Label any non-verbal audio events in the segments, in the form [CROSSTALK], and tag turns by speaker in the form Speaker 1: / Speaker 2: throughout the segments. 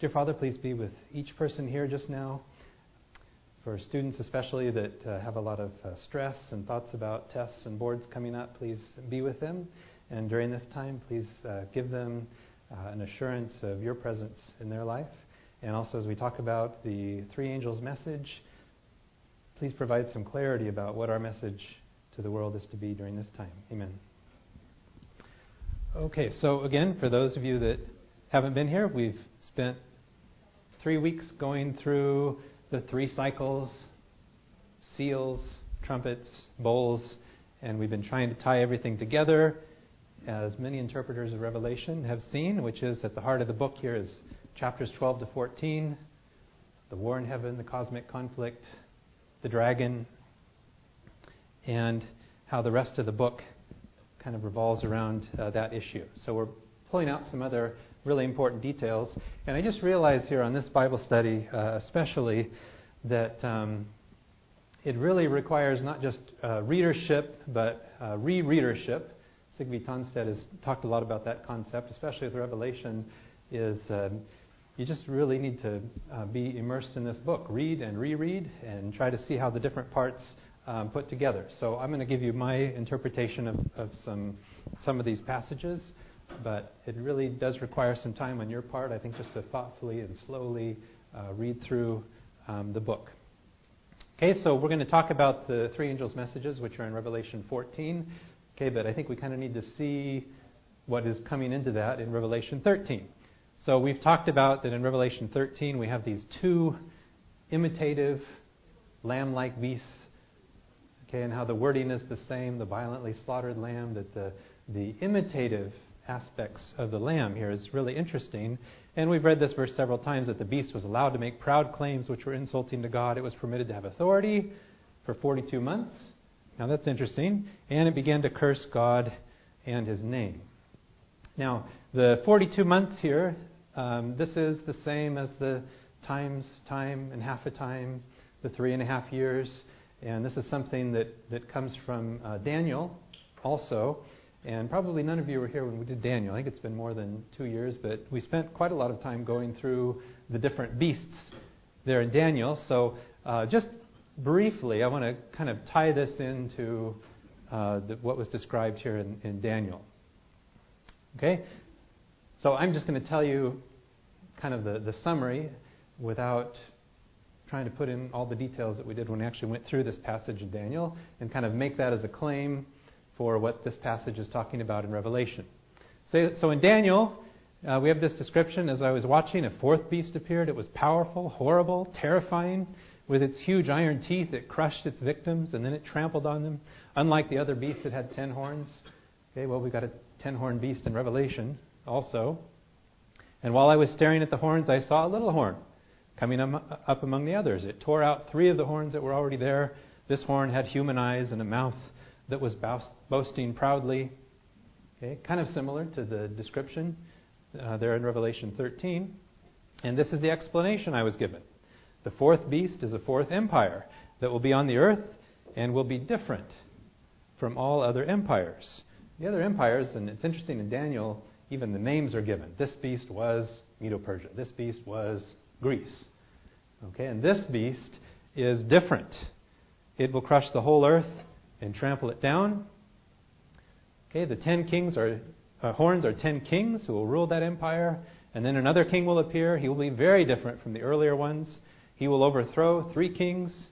Speaker 1: Dear Father, please be with each person here just now. For students, especially that uh, have a lot of uh, stress and thoughts about tests and boards coming up, please be with them. And during this time, please uh, give them uh, an assurance of your presence in their life. And also, as we talk about the three angels' message, please provide some clarity about what our message to the world is to be during this time. Amen. Okay, so again, for those of you that haven't been here, we've spent three weeks going through the three cycles seals, trumpets, bowls, and we've been trying to tie everything together as many interpreters of Revelation have seen, which is at the heart of the book here is chapters 12 to 14, the war in heaven, the cosmic conflict, the dragon, and how the rest of the book kind of revolves around uh, that issue. So we're pulling out some other really important details. And I just realized here on this Bible study, uh, especially, that um, it really requires not just uh, readership, but uh, re-readership. Sigve Tonstad has talked a lot about that concept, especially with Revelation, is um, you just really need to uh, be immersed in this book. Read and reread and try to see how the different parts um, put together. So I'm going to give you my interpretation of, of some, some of these passages, but it really does require some time on your part, I think, just to thoughtfully and slowly uh, read through um, the book. Okay, so we're going to talk about the three angels' messages, which are in Revelation 14. Okay, but I think we kind of need to see what is coming into that in Revelation 13. So we've talked about that in Revelation 13 we have these two imitative lamb like beasts Okay, and how the wording is the same, the violently slaughtered lamb, that the, the imitative aspects of the lamb here is really interesting. And we've read this verse several times that the beast was allowed to make proud claims which were insulting to God. It was permitted to have authority for 42 months. Now that's interesting. And it began to curse God and his name. Now, the 42 months here, um, this is the same as the times, time, and half a time, the three and a half years. And this is something that, that comes from uh, Daniel also. And probably none of you were here when we did Daniel. I think it's been more than two years, but we spent quite a lot of time going through the different beasts there in Daniel. So, uh, just briefly, I want to kind of tie this into uh, the, what was described here in, in Daniel. Okay? So, I'm just going to tell you kind of the, the summary without trying to put in all the details that we did when we actually went through this passage in Daniel and kind of make that as a claim for what this passage is talking about in Revelation. So, so in Daniel, uh, we have this description as I was watching, a fourth beast appeared. It was powerful, horrible, terrifying. With its huge iron teeth, it crushed its victims and then it trampled on them. Unlike the other beasts that had ten horns. Okay, well, we've got a ten horn beast in Revelation also. And while I was staring at the horns, I saw a little horn coming up among the others. It tore out three of the horns that were already there. This horn had human eyes and a mouth that was boasting proudly. Okay, kind of similar to the description uh, there in Revelation 13. And this is the explanation I was given. The fourth beast is a fourth empire that will be on the earth and will be different from all other empires. The other empires, and it's interesting in Daniel, even the names are given. This beast was Medo Persia. This beast was Greece. Okay, and this beast is different. It will crush the whole earth and trample it down. Okay, the ten kings are uh, horns are ten kings who will rule that empire, and then another king will appear. He will be very different from the earlier ones. He will overthrow three kings.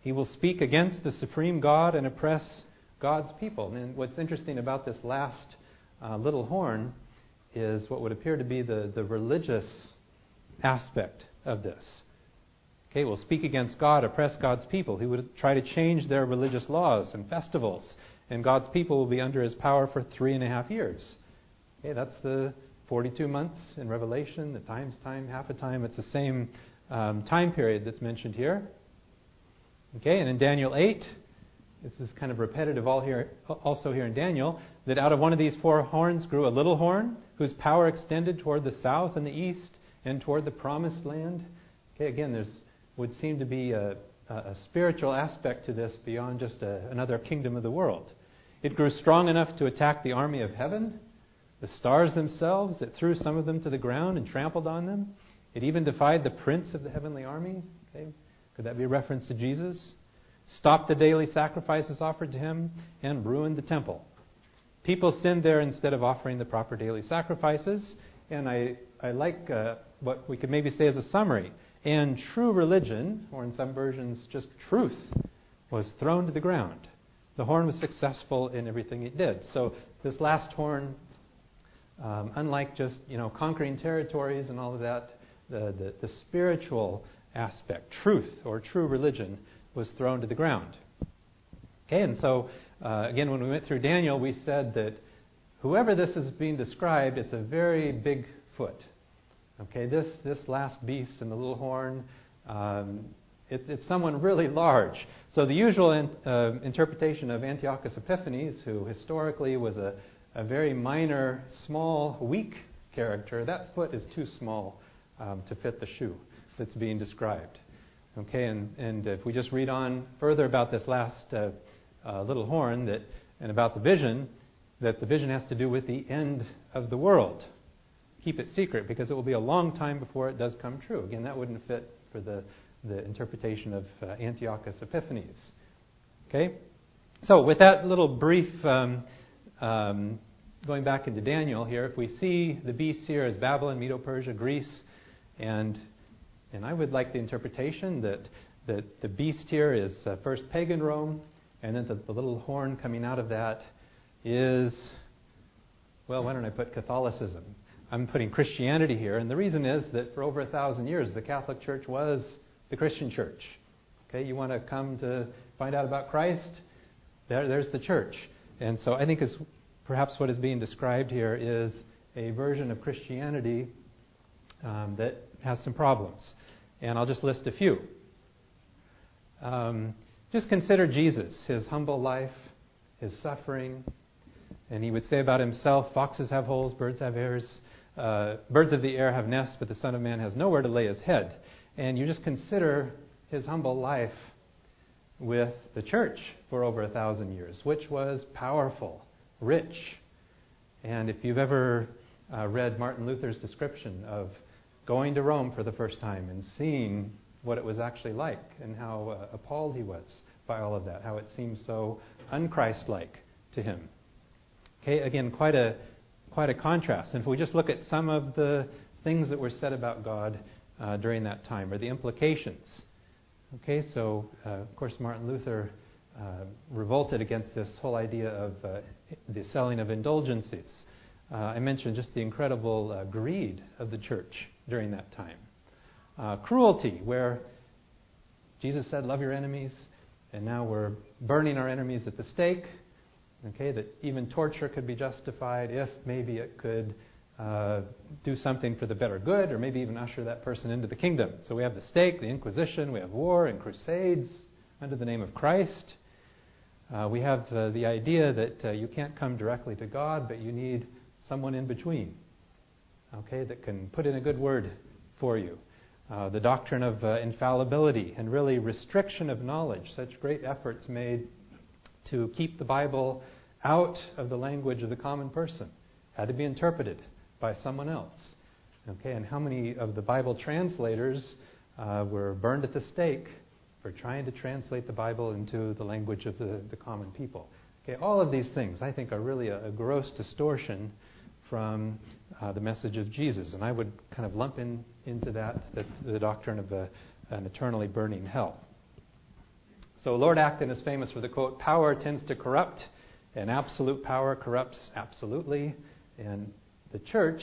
Speaker 1: He will speak against the supreme God and oppress God's people. And what's interesting about this last uh, little horn is what would appear to be the, the religious aspect of this. Okay, will speak against God, oppress God's people. He would try to change their religious laws and festivals, and God's people will be under his power for three and a half years. Okay, that's the 42 months in Revelation, the times time, half a time. It's the same um, time period that's mentioned here. Okay, and in Daniel 8, this is kind of repetitive all here, also here in Daniel, that out of one of these four horns grew a little horn whose power extended toward the south and the east and toward the promised land. Okay, again, there's would seem to be a, a spiritual aspect to this beyond just a, another kingdom of the world. It grew strong enough to attack the army of heaven, the stars themselves. It threw some of them to the ground and trampled on them. It even defied the prince of the heavenly army. Okay? Could that be a reference to Jesus? Stopped the daily sacrifices offered to him and ruined the temple. People sinned there instead of offering the proper daily sacrifices. And I, I like uh, what we could maybe say as a summary. And true religion, or in some versions just truth, was thrown to the ground. The horn was successful in everything it did. So this last horn, um, unlike just you know conquering territories and all of that, the, the, the spiritual aspect, truth or true religion, was thrown to the ground. Okay, and so uh, again, when we went through Daniel, we said that whoever this is being described, it's a very big foot. Okay, this this last beast and the little horn, um, it, it's someone really large. So the usual in, uh, interpretation of Antiochus Epiphanes, who historically was a, a very minor, small, weak character, that foot is too small um, to fit the shoe that's being described. Okay, and, and if we just read on further about this last uh, uh, little horn that, and about the vision, that the vision has to do with the end of the world. Keep it secret because it will be a long time before it does come true. Again, that wouldn't fit for the the interpretation of uh, Antiochus Epiphanes. Okay? So, with that little brief um, um, going back into Daniel here, if we see the beasts here as Babylon, Medo Persia, Greece, and, and I would like the interpretation that, that the beast here is uh, first pagan Rome, and then the, the little horn coming out of that is, well, why don't I put Catholicism? I'm putting Christianity here, and the reason is that for over a thousand years, the Catholic Church was the Christian church. Okay, you want to come to find out about Christ? There, there's the church. And so I think is perhaps what is being described here is a version of Christianity um, that has some problems. And I'll just list a few. Um, just consider Jesus, his humble life, his suffering. And he would say about himself foxes have holes, birds have ears, uh, birds of the air have nests, but the Son of Man has nowhere to lay his head and you just consider his humble life with the church for over a thousand years, which was powerful, rich. And if you've ever uh, read Martin Luther's description of going to Rome for the first time and seeing what it was actually like and how uh, appalled he was by all of that, how it seemed so unchristlike to him. Okay, again, quite a quite a contrast. And if we just look at some of the things that were said about God uh, during that time, or the implications. Okay, so uh, of course Martin Luther uh, revolted against this whole idea of uh, the selling of indulgences. Uh, I mentioned just the incredible uh, greed of the church during that time. cruelty, where Jesus said, Love your enemies, and now we're burning our enemies at the stake. Okay, that even torture could be justified if maybe it could uh, do something for the better good, or maybe even usher that person into the kingdom. So we have the stake, the Inquisition, we have war and crusades under the name of Christ. Uh, we have uh, the idea that uh, you can't come directly to God, but you need someone in between, okay, that can put in a good word for you. Uh, the doctrine of uh, infallibility and really restriction of knowledge, such great efforts made to keep the Bible out of the language of the common person, had to be interpreted by someone else. Okay, and how many of the Bible translators uh, were burned at the stake for trying to translate the Bible into the language of the, the common people? Okay, all of these things I think are really a, a gross distortion from uh, the message of Jesus, and I would kind of lump in into that the, the doctrine of a, an eternally burning hell. So Lord Acton is famous for the quote: "Power tends to corrupt, and absolute power corrupts absolutely." And the church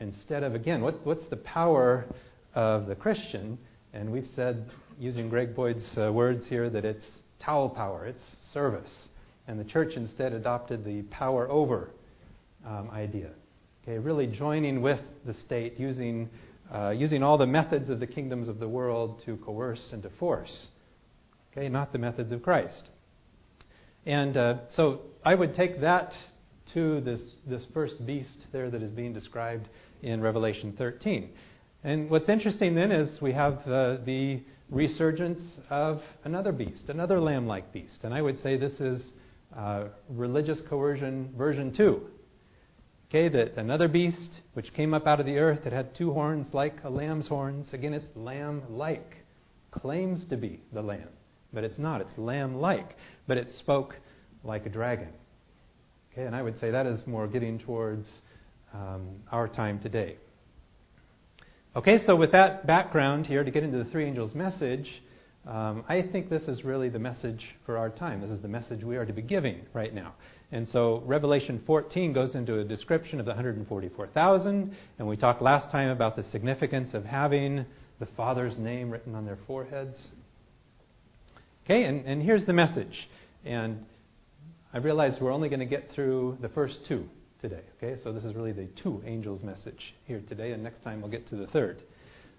Speaker 1: instead of, again, what, what's the power of the Christian? And we've said, using Greg Boyd's uh, words here, that it's towel power, it's service. And the church instead adopted the power over um, idea. Okay, really joining with the state, using, uh, using all the methods of the kingdoms of the world to coerce and to force. Okay, not the methods of Christ. And uh, so I would take that to this, this first beast there that is being described in Revelation 13. And what's interesting then is we have uh, the resurgence of another beast, another lamb like beast. And I would say this is uh, religious coercion version 2. Okay, that another beast which came up out of the earth that had two horns like a lamb's horns. Again, it's lamb like. Claims to be the lamb, but it's not. It's lamb like. But it spoke like a dragon. Okay, and I would say that is more getting towards um, our time today. Okay, so with that background here, to get into the three angels' message, um, I think this is really the message for our time. This is the message we are to be giving right now. And so Revelation 14 goes into a description of the 144,000, and we talked last time about the significance of having the Father's name written on their foreheads. Okay, and, and here's the message. And I realize we're only going to get through the first two today. Okay, so this is really the two angels' message here today, and next time we'll get to the third.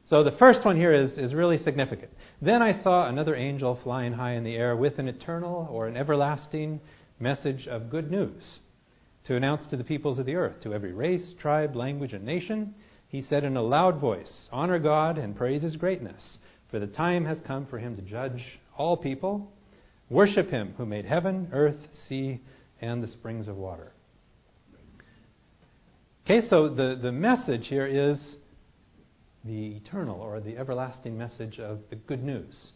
Speaker 1: So the first one here is, is really significant. Then I saw another angel flying high in the air with an eternal or an everlasting message of good news to announce to the peoples of the earth, to every race, tribe, language, and nation. He said in a loud voice, Honor God and praise his greatness, for the time has come for him to judge all people. Worship him who made heaven, earth, sea, and the springs of water. Okay, so the, the message here is the eternal or the everlasting message of the good news.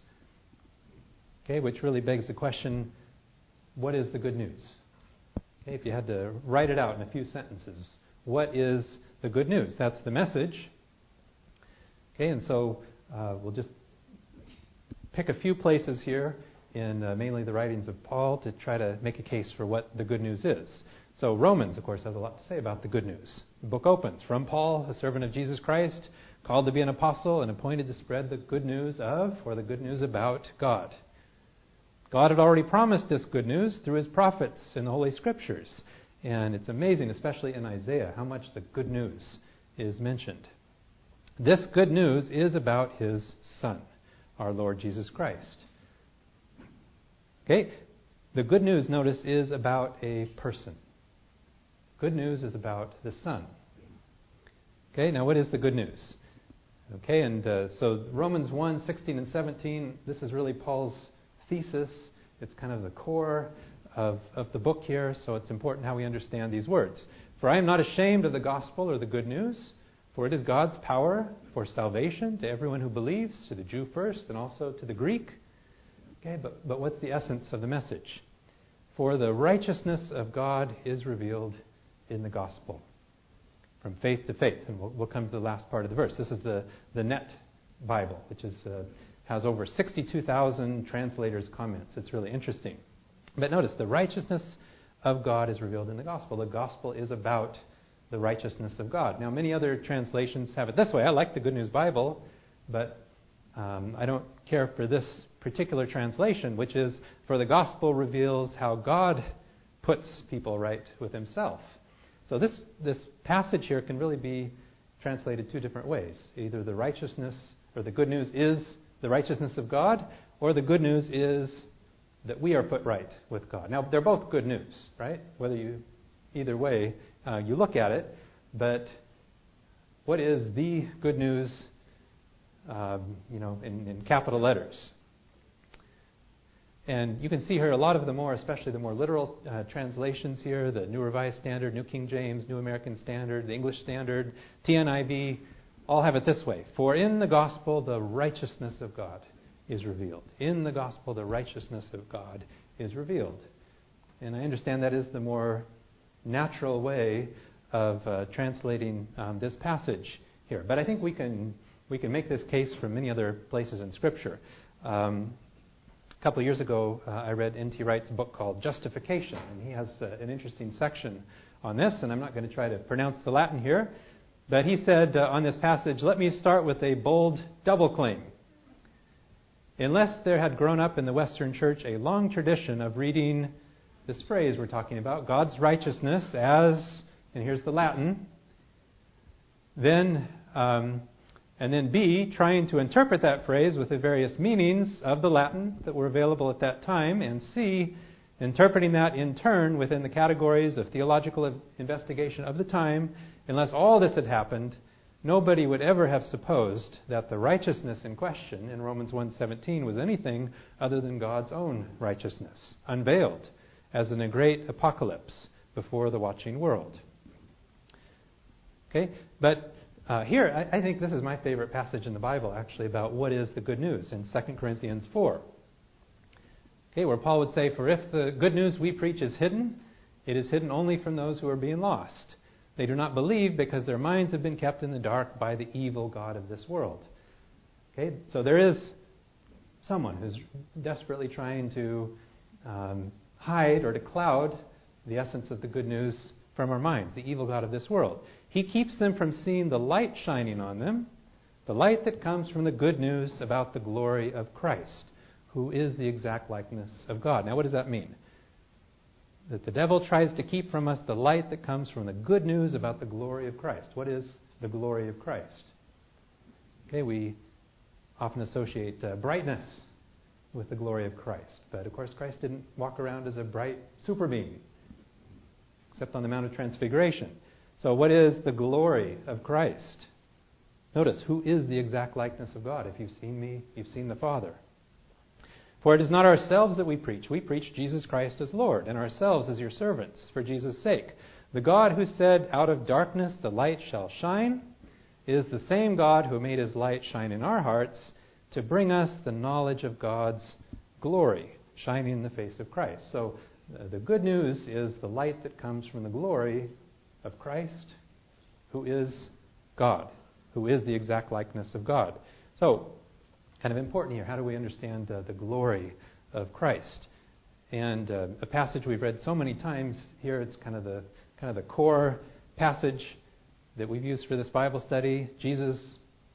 Speaker 1: Okay, which really begs the question what is the good news? Okay, if you had to write it out in a few sentences, what is the good news? That's the message. Okay, and so uh, we'll just pick a few places here in uh, mainly the writings of Paul to try to make a case for what the good news is. So, Romans, of course, has a lot to say about the good news. The book opens from Paul, a servant of Jesus Christ, called to be an apostle and appointed to spread the good news of, or the good news about, God. God had already promised this good news through his prophets in the Holy Scriptures. And it's amazing, especially in Isaiah, how much the good news is mentioned. This good news is about his Son, our Lord Jesus Christ. Okay? The good news, notice, is about a person. Good news is about the Son. Okay, now what is the good news? Okay, and uh, so Romans 1 16 and 17, this is really Paul's thesis. It's kind of the core of, of the book here, so it's important how we understand these words. For I am not ashamed of the gospel or the good news, for it is God's power for salvation to everyone who believes, to the Jew first and also to the Greek. Okay, but, but what's the essence of the message? For the righteousness of God is revealed in the gospel from faith to faith. And we'll, we'll, come to the last part of the verse. This is the, the Net Bible, which is uh, has over 62,000 translators' comments. It's really interesting. But notice, the righteousness of God is revealed in the gospel. The gospel is about the righteousness of God. Now, many other translations have it this way. I like the Good News Bible, but um, I don't care for this particular translation, which is for the gospel reveals how God puts people right with himself. So this, this passage here can really be translated two different ways. Either the righteousness or the good news is the righteousness of God, or the good news is that we are put right with God. Now, they're both good news, right? Whether you, either way uh, you look at it, but what is the good news, um, you know, in, in capital letters? And you can see here a lot of the more, especially the more literal uh, translations here the New Revised Standard, New King James, New American Standard, the English Standard, TNIV, all have it this way For in the gospel, the righteousness of God is revealed. In the gospel, the righteousness of God is revealed. And I understand that is the more natural way of uh, translating um, this passage here. But I think we can, we can make this case from many other places in Scripture. Um, a couple of years ago, uh, I read N.T. Wright's book called Justification, and he has uh, an interesting section on this, and I'm not going to try to pronounce the Latin here. But he said uh, on this passage, let me start with a bold double claim. Unless there had grown up in the Western Church a long tradition of reading this phrase we're talking about, God's righteousness as, and here's the Latin, then, um, and then B, trying to interpret that phrase with the various meanings of the Latin that were available at that time, and C, interpreting that in turn within the categories of theological investigation of the time. Unless all this had happened, nobody would ever have supposed that the righteousness in question in Romans 1:17 was anything other than God's own righteousness, unveiled as in a great apocalypse before the watching world. Okay? But uh, here, I, I, think this is my favorite passage in the Bible, actually, about what is the good news in 2 Corinthians 4. Okay, where Paul would say, For if the good news we preach is hidden, it is hidden only from those who are being lost. They do not believe because their minds have been kept in the dark by the evil God of this world. Okay, so there is someone who's desperately trying to um, hide or to cloud the essence of the good news from our minds, the evil God of this world. He keeps them from seeing the light shining on them, the light that comes from the good news about the glory of Christ, who is the exact likeness of God. Now, what does that mean? That the devil tries to keep from us the light that comes from the good news about the glory of Christ. What is the glory of Christ? Okay, we often associate uh, brightness with the glory of Christ. But of course, Christ didn't walk around as a bright super being, except on the Mount of Transfiguration. So, what is the glory of Christ? Notice, who is the exact likeness of God? If you've seen me, you've seen the Father. For it is not ourselves that we preach. We preach Jesus Christ as Lord, and ourselves as your servants, for Jesus' sake. The God who said, Out of darkness the light shall shine, is the same God who made his light shine in our hearts to bring us the knowledge of God's glory, shining in the face of Christ. So uh, the good news is the light that comes from the glory of Christ, who is God, who is the exact likeness of God. So, kind of important here. How do we understand uh, the glory of Christ? And uh, a passage we've read so many times here. It's kind of the kind of the core passage that we've used for this Bible study. Jesus,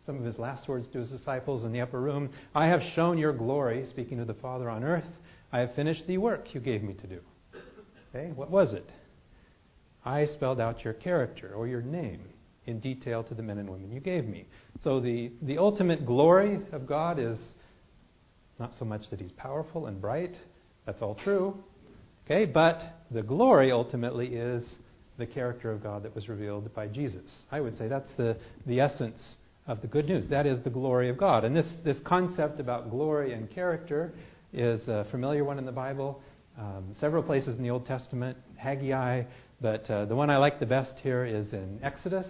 Speaker 1: some of his last words to his disciples in the upper room I have shown your glory, speaking to the Father on earth. I have finished the work you gave me to do. Okay, what was it? I spelled out your character or your name in detail to the men and women you gave me. So the, the ultimate glory of God is not so much that he's powerful and bright, that's all true. Okay, but the glory ultimately is the character of God that was revealed by Jesus. I would say that's the, the essence of the good news. That is the glory of God. And this, this concept about glory and character is a familiar one in the Bible. Um, several places in the Old Testament, Haggai, but uh, the one I like the best here is in Exodus,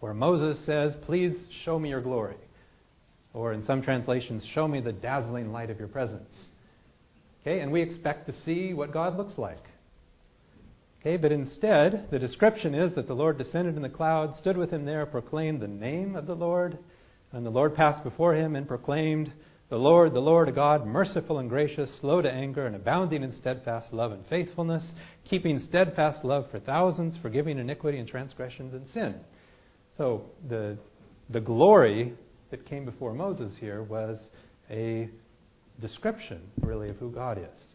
Speaker 1: where Moses says, Please show me your glory. Or in some translations, show me the dazzling light of your presence. Okay, and we expect to see what God looks like. Okay, but instead, the description is that the Lord descended in the cloud, stood with him there, proclaimed the name of the Lord, and the Lord passed before him and proclaimed, The Lord, the Lord, a God, merciful and gracious, slow to anger, and abounding in steadfast love and faithfulness, keeping steadfast love for thousands, forgiving iniquity and transgressions and sin. So the, the glory that came before Moses here was a description, really, of who God is.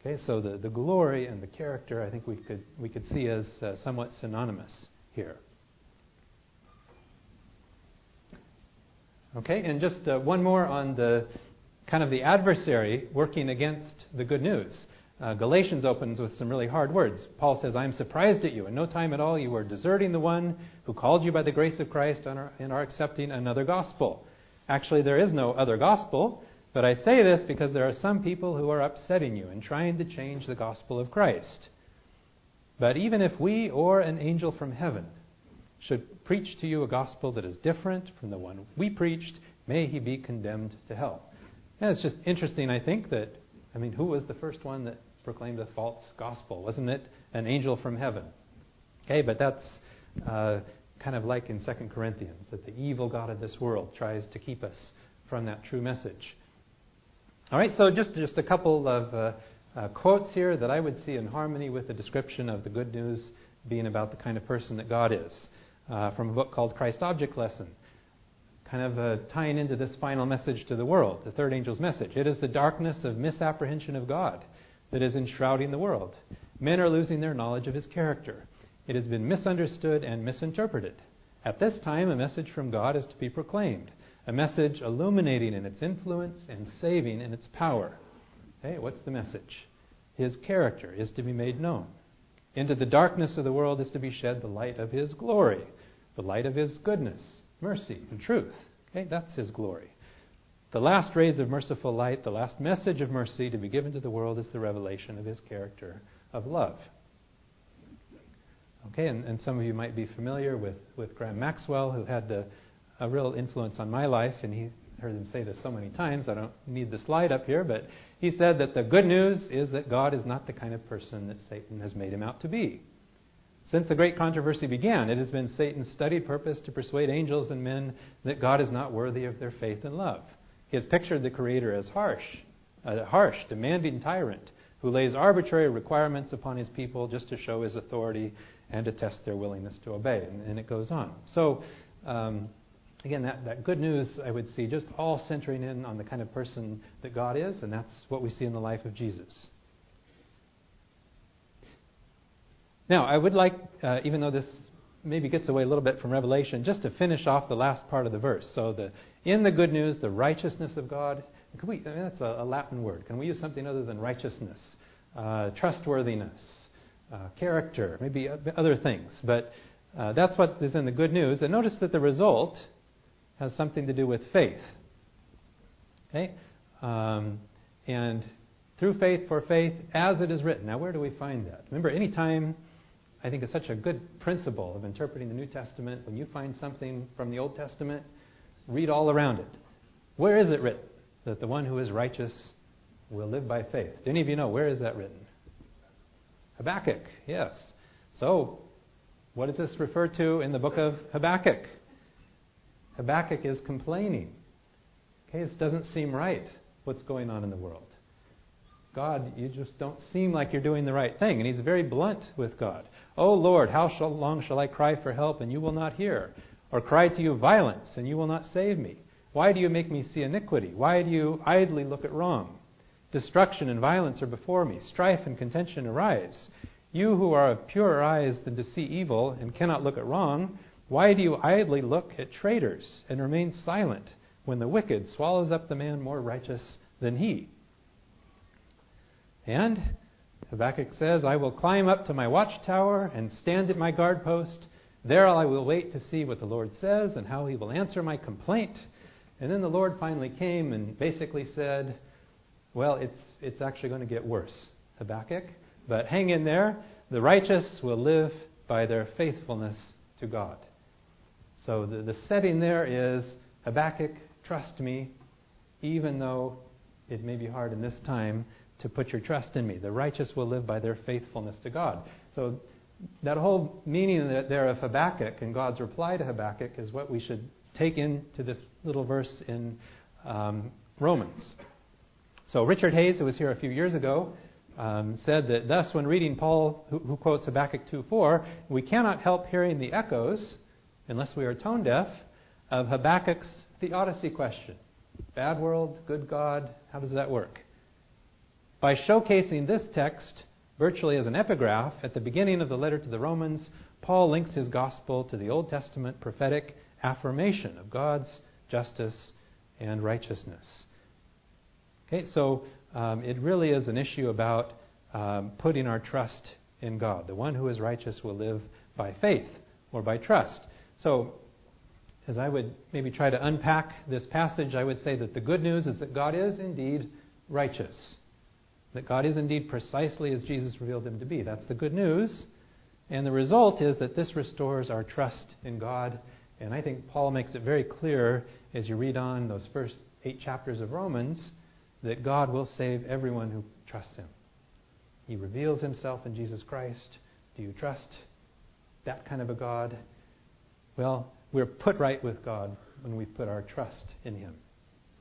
Speaker 1: Okay, so the, the glory and the character, I think we could, we could see as uh, somewhat synonymous here. Okay, and just uh, one more on the kind of the adversary working against the good news. Uh, Galatians opens with some really hard words. Paul says, I am surprised at you. In no time at all, you are deserting the one who called you by the grace of Christ and are, and are accepting another gospel. Actually, there is no other gospel. But I say this because there are some people who are upsetting you and trying to change the gospel of Christ. But even if we or an angel from heaven should preach to you a gospel that is different from the one we preached, may he be condemned to hell. And it's just interesting, I think, that, I mean, who was the first one that proclaimed a false gospel? Wasn't it an angel from heaven? Okay, but that's uh, kind of like in 2 Corinthians, that the evil God of this world tries to keep us from that true message. All right, so just, just a couple of uh, uh, quotes here that I would see in harmony with the description of the good news being about the kind of person that God is uh, from a book called Christ Object Lesson. Kind of uh, tying into this final message to the world, the third angel's message. It is the darkness of misapprehension of God that is enshrouding the world. Men are losing their knowledge of his character. It has been misunderstood and misinterpreted. At this time, a message from God is to be proclaimed a message illuminating in its influence and saving in its power. Okay, what's the message? His character is to be made known. Into the darkness of the world is to be shed the light of His glory, the light of His goodness, mercy, and truth. Okay, that's His glory. The last rays of merciful light, the last message of mercy to be given to the world is the revelation of His character of love. Okay, and, and some of you might be familiar with, with Graham Maxwell, who had a, a real influence on my life, and he heard him say this so many times. I don't need the slide up here, but he said that the good news is that God is not the kind of person that Satan has made him out to be. Since the great controversy began, it has been Satan's studied purpose to persuade angels and men that God is not worthy of their faith and love. He has pictured the Creator as harsh, a harsh, demanding tyrant who lays arbitrary requirements upon his people just to show his authority and to test their willingness to obey. And, and it goes on. So, um, again, that, that good news I would see just all centering in on the kind of person that God is, and that's what we see in the life of Jesus. Now, I would like, uh, even though this maybe gets away a little bit from Revelation, just to finish off the last part of the verse. So, the, in the good news, the righteousness of God. Can we, I mean, that's a, a Latin word. Can we use something other than righteousness? Uh, trustworthiness, uh, character, maybe other things. But uh, that's what is in the good news. And notice that the result has something to do with faith. Okay? Um, and through faith for faith, as it is written. Now, where do we find that? Remember, anytime I think it's such a good principle of interpreting the New Testament. When you find something from the Old Testament, read all around it. Where is it written that the one who is righteous will live by faith? Do any of you know where is that written? Habakkuk, yes. So, what does this refer to in the book of Habakkuk? Habakkuk is complaining. Okay, this doesn't seem right, what's going on in the world. God, you just don't seem like you're doing the right thing. And he's very blunt with God. Oh Lord, how shall, long shall I cry for help and you will not hear? Or cry to you violence and you will not save me? Why do you make me see iniquity? Why do you idly look at wrong? Destruction and violence are before me. Strife and contention arise. You who are of purer eyes than to see evil and cannot look at wrong, why do you idly look at traitors and remain silent when the wicked swallows up the man more righteous than he? And Habakkuk says, I will climb up to my watchtower and stand at my guard post. There I will wait to see what the Lord says and how he will answer my complaint. And then the Lord finally came and basically said, Well, it's, it's actually going to get worse, Habakkuk. But hang in there. The righteous will live by their faithfulness to God. So the, the setting there is Habakkuk, trust me, even though it may be hard in this time to put your trust in me. The righteous will live by their faithfulness to God. So that whole meaning that there of Habakkuk and God's reply to Habakkuk is what we should take into this little verse in um, Romans. So Richard Hays, who was here a few years ago, um, said that thus, when reading Paul, who, who quotes Habakkuk 2:4, we cannot help hearing the echoes, unless we are tone deaf, of Habakkuk's theodicy question: bad world, good God. How does that work? By showcasing this text virtually as an epigraph at the beginning of the letter to the Romans, Paul links his gospel to the Old Testament prophetic affirmation of God's justice and righteousness. Okay, so um, it really is an issue about um, putting our trust in God. The one who is righteous will live by faith or by trust. So, as I would maybe try to unpack this passage, I would say that the good news is that God is indeed righteous that God is indeed precisely as Jesus revealed him to be. That's the good news. And the result is that this restores our trust in God. And I think Paul makes it very clear as you read on those first eight chapters of Romans that God will save everyone who trusts him. He reveals himself in Jesus Christ. Do you trust that kind of a God? Well, we're put right with God when we put our trust in him.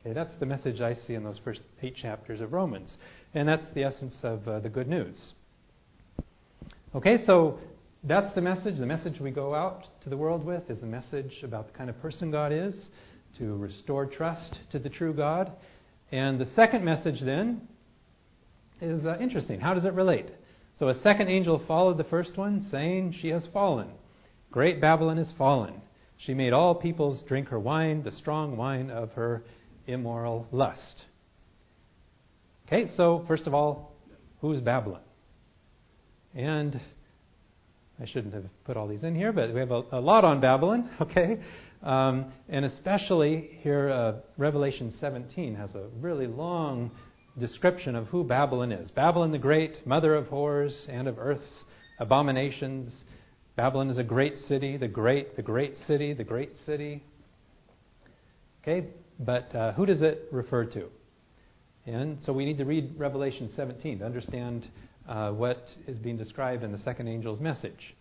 Speaker 1: Okay, that's the message I see in those first eight chapters of Romans. And that's the essence of uh, the good news. Okay, so that's the message. The message we go out to the world with is a message about the kind of person God is, to restore trust to the true God. And the second message then is uh, interesting. How does it relate? So a second angel followed the first one, saying, She has fallen. Great Babylon is fallen. She made all peoples drink her wine, the strong wine of her immoral lust. Okay, so first of all, who's Babylon? And I shouldn't have put all these in here, but we have a, a lot on Babylon, [LAUGHS] okay? Um, and especially here, uh, Revelation 17 has a really long description of who Babylon is. Babylon the Great, mother of whores and of earth's abominations. Babylon is a great city, the great, the great city, the great city. Okay, but uh, who does it refer to? And so we need to read Revelation 17 to understand uh, what is being described in the second angel's message.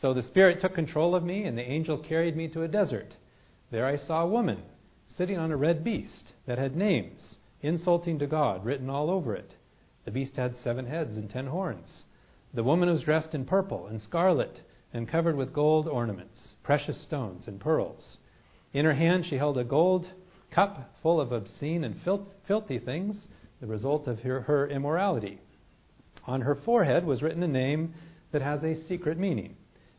Speaker 1: So the Spirit took control of me, and the angel carried me to a desert. There I saw a woman sitting on a red beast that had names, insulting to God, written all over it. The beast had seven heads and ten horns. The woman was dressed in purple and scarlet and covered with gold ornaments, precious stones, and pearls. In her hand she held a gold cup full of obscene and filthy things, the result of her, her immorality. On her forehead was written a name that has a secret meaning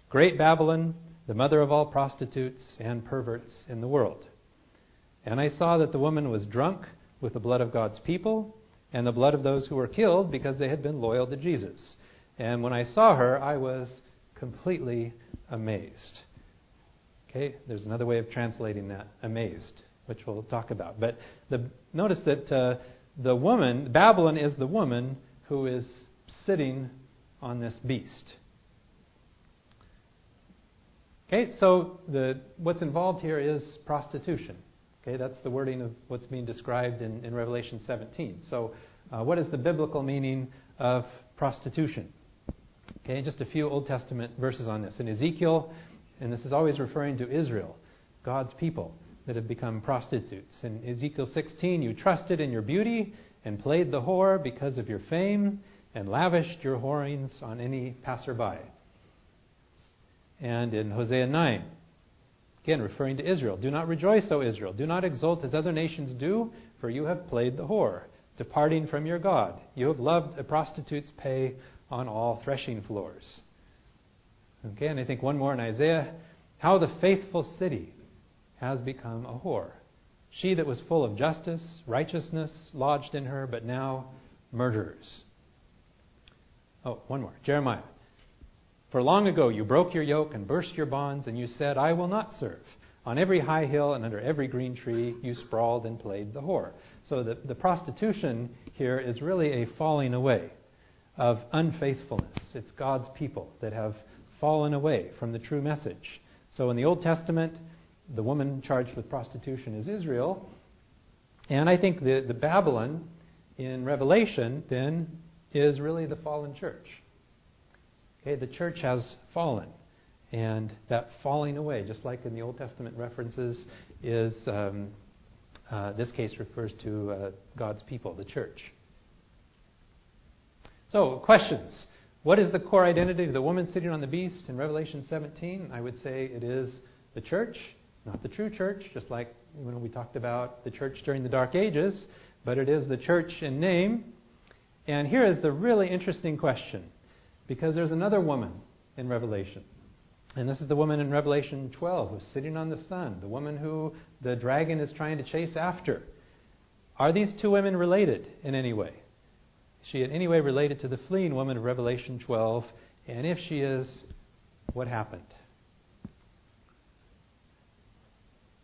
Speaker 1: Great Babylon, the mother of all prostitutes and perverts in the world. And I saw that the woman was drunk with the blood of God's people and the blood of those who were killed because they had been loyal to Jesus. And when I saw her, I was completely amazed. Okay, there's another way of translating that amazed, which we'll talk about. But the, notice that uh, the woman, Babylon is the woman who is sitting on this beast. Okay, so the, what's involved here is prostitution. Okay, that's the wording of what's being described in, in Revelation 17. So, uh, what is the biblical meaning of prostitution? Okay, just a few Old Testament verses on this. In Ezekiel, and this is always referring to Israel, God's people that have become prostitutes. In Ezekiel 16, you trusted in your beauty and played the whore because of your fame and lavished your whorings on any passerby. And in Hosea 9, again referring to Israel, do not rejoice, O Israel. Do not exult as other nations do, for you have played the whore, departing from your God. You have loved a prostitute's pay on all threshing floors. Okay, and I think one more in Isaiah how the faithful city has become a whore. She that was full of justice, righteousness lodged in her, but now murderers. Oh, one more. Jeremiah. For long ago you broke your yoke and burst your bonds, and you said, I will not serve. On every high hill and under every green tree you sprawled and played the whore. So the, the prostitution here is really a falling away of unfaithfulness. It's God's people that have fallen away from the true message. So in the Old Testament, the woman charged with prostitution is Israel. And I think the, the Babylon in Revelation then is really the fallen church. Okay, the church has fallen. And that falling away, just like in the Old Testament references, is um, uh, this case refers to uh, God's people, the church. So, questions. What is the core identity of the woman sitting on the beast in Revelation 17? I would say it is the church, not the true church, just like when we talked about the church during the Dark Ages, but it is the church in name. And here is the really interesting question, because there's another woman in Revelation. And this is the woman in Revelation 12 who's sitting on the sun, the woman who the dragon is trying to chase after. Are these two women related in any way? She in any way related to the fleeing woman of Revelation 12? And if she is, what happened?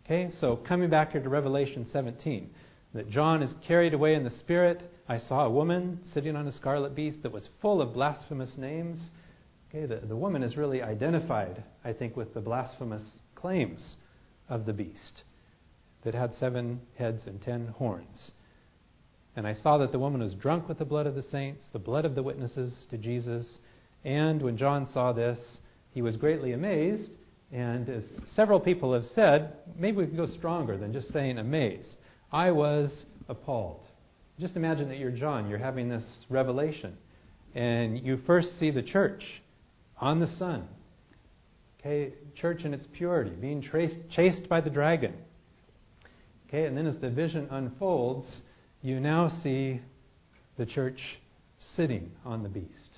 Speaker 1: Okay, so coming back here to Revelation 17, that John is carried away in the Spirit. I saw a woman sitting on a scarlet beast that was full of blasphemous names. Okay, the, the woman is really identified, I think, with the blasphemous claims of the beast that had seven heads and ten horns. And I saw that the woman was drunk with the blood of the saints, the blood of the witnesses to Jesus. And when John saw this, he was greatly amazed. And as several people have said, maybe we could go stronger than just saying amazed. I was appalled. Just imagine that you're John, you're having this revelation, and you first see the church on the sun. Okay, church in its purity, being traced, chased by the dragon. Okay, and then as the vision unfolds, you now see the church sitting on the beast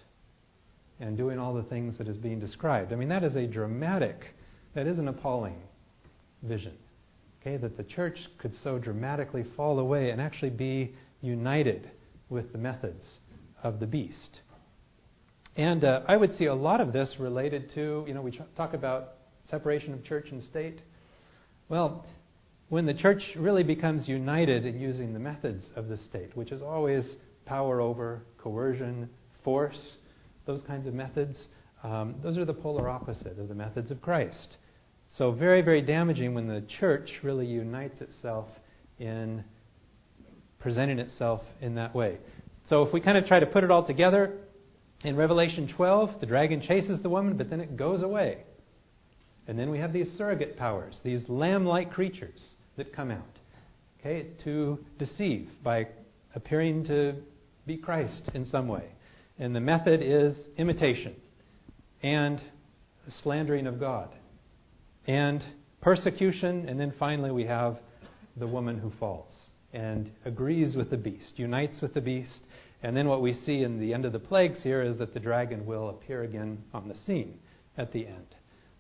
Speaker 1: and doing all the things that is being described. I mean, that is a dramatic, that is an appalling vision. Okay, that the church could so dramatically fall away and actually be united with the methods of the beast. And uh, I would see a lot of this related to, you know, we talk about separation of church and state. Well, when the church really becomes united in using the methods of the state, which is always power over, coercion, force, those kinds of methods, Um, those are the polar opposite of the methods of Christ. So, very, very damaging when the church really unites itself in presenting itself in that way. So, if we kind of try to put it all together, in Revelation 12, the dragon chases the woman, but then it goes away. And then we have these surrogate powers, these lamb like creatures that come out okay, to deceive by appearing to be Christ in some way. And the method is imitation and slandering of God and persecution. And then finally, we have the woman who falls and agrees with the beast, unites with the beast. And then what we see in the end of the plagues here is that the dragon will appear again on the scene at the end.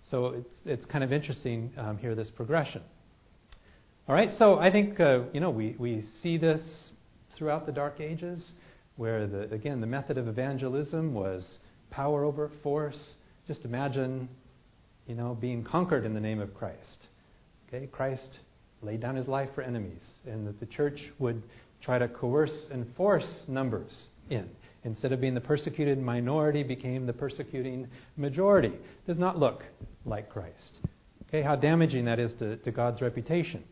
Speaker 1: So it's, it's kind of interesting um, here, this progression. All right, so I think, uh, you know, we, we see this throughout the Dark Ages, where, the, again, the method of evangelism was power over force. Just imagine, you know, being conquered in the name of Christ. Okay, Christ laid down his life for enemies, and that the church would try to coerce and force numbers in. Instead of being the persecuted minority, became the persecuting majority. Does not look like Christ. Okay, how damaging that is to, to God's reputation.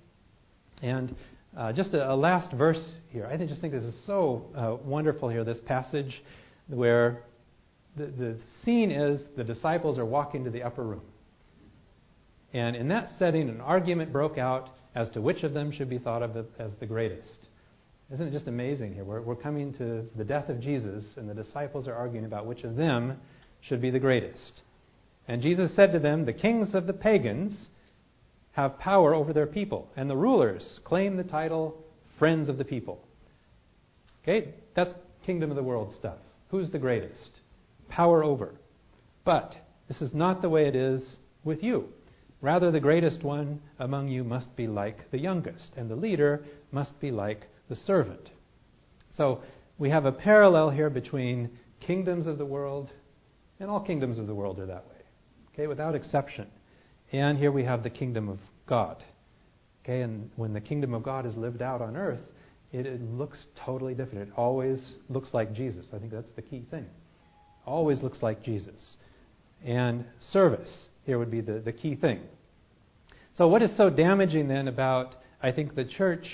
Speaker 1: And uh, just a, a, last verse here. I just think this is so uh, wonderful here, this passage where the, the scene is the disciples are walking to the upper room. And in that setting, an argument broke out as to which of them should be thought of as the greatest. Isn't it just amazing here? We're, we're coming to the death of Jesus, and the disciples are arguing about which of them should be the greatest. And Jesus said to them, The kings of the pagans have power over their people, and the rulers claim the title friends of the people. Okay? That's kingdom of the world stuff. Who's the greatest? Power over. But this is not the way it is with you. Rather, the greatest one among you must be like the youngest, and the leader must be like the servant. So we have a parallel here between kingdoms of the world, and all kingdoms of the world are that way, okay, without exception. And here we have the kingdom of God. Okay, and when the kingdom of God is lived out on earth, it, it looks totally different. It always looks like Jesus. I think that's the key thing. Always looks like Jesus. And service here would be the, the key thing. So, what is so damaging then about, I think, the church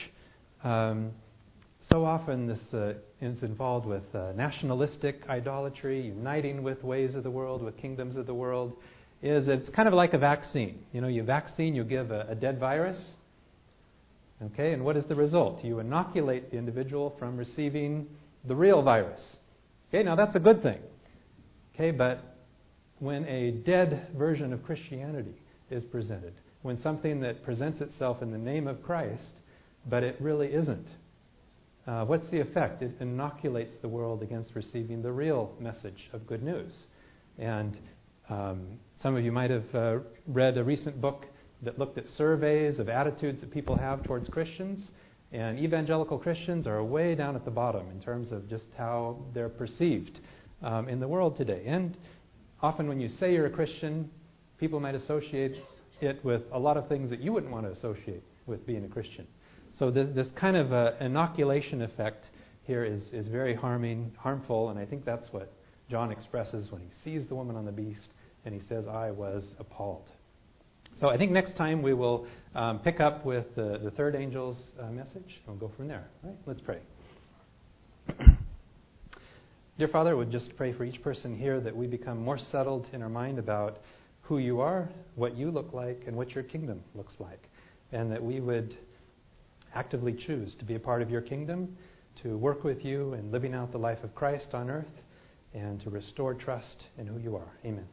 Speaker 1: um, so often this uh, is involved with uh, nationalistic idolatry, uniting with ways of the world, with kingdoms of the world, is it's kind of like a vaccine. You know, you vaccine, you give a, a dead virus. Okay, and what is the result? You inoculate the individual from receiving the real virus. Okay, now that's a good thing. Okay, but when a dead version of Christianity is presented, when something that presents itself in the name of Christ, but it really isn't, uh, what's the effect? It inoculates the world against receiving the real message of good news. And um, some of you might have uh, read a recent book that looked at surveys of attitudes that people have towards Christians. And evangelical Christians are way down at the bottom in terms of just how they're perceived um, in the world today. And often when you say you're a Christian, people might associate it with a lot of things that you wouldn't want to associate with being a Christian. So this, this kind of uh, inoculation effect here is, is very harming, harmful, and I think that's what John expresses when he sees the woman on the beast and he says, I was appalled. So I think next time we will um, pick up with the, the third angel's uh, message, and we'll go from there. Let's pray. [CLEARS THROAT] Dear Father, would just pray for each person here that we become more settled in our mind about who you are, what you look like, and what your kingdom looks like. And that we would actively choose to be a part of your kingdom, to work with you in living out the life of Christ on earth, and to restore trust in who you are. Amen.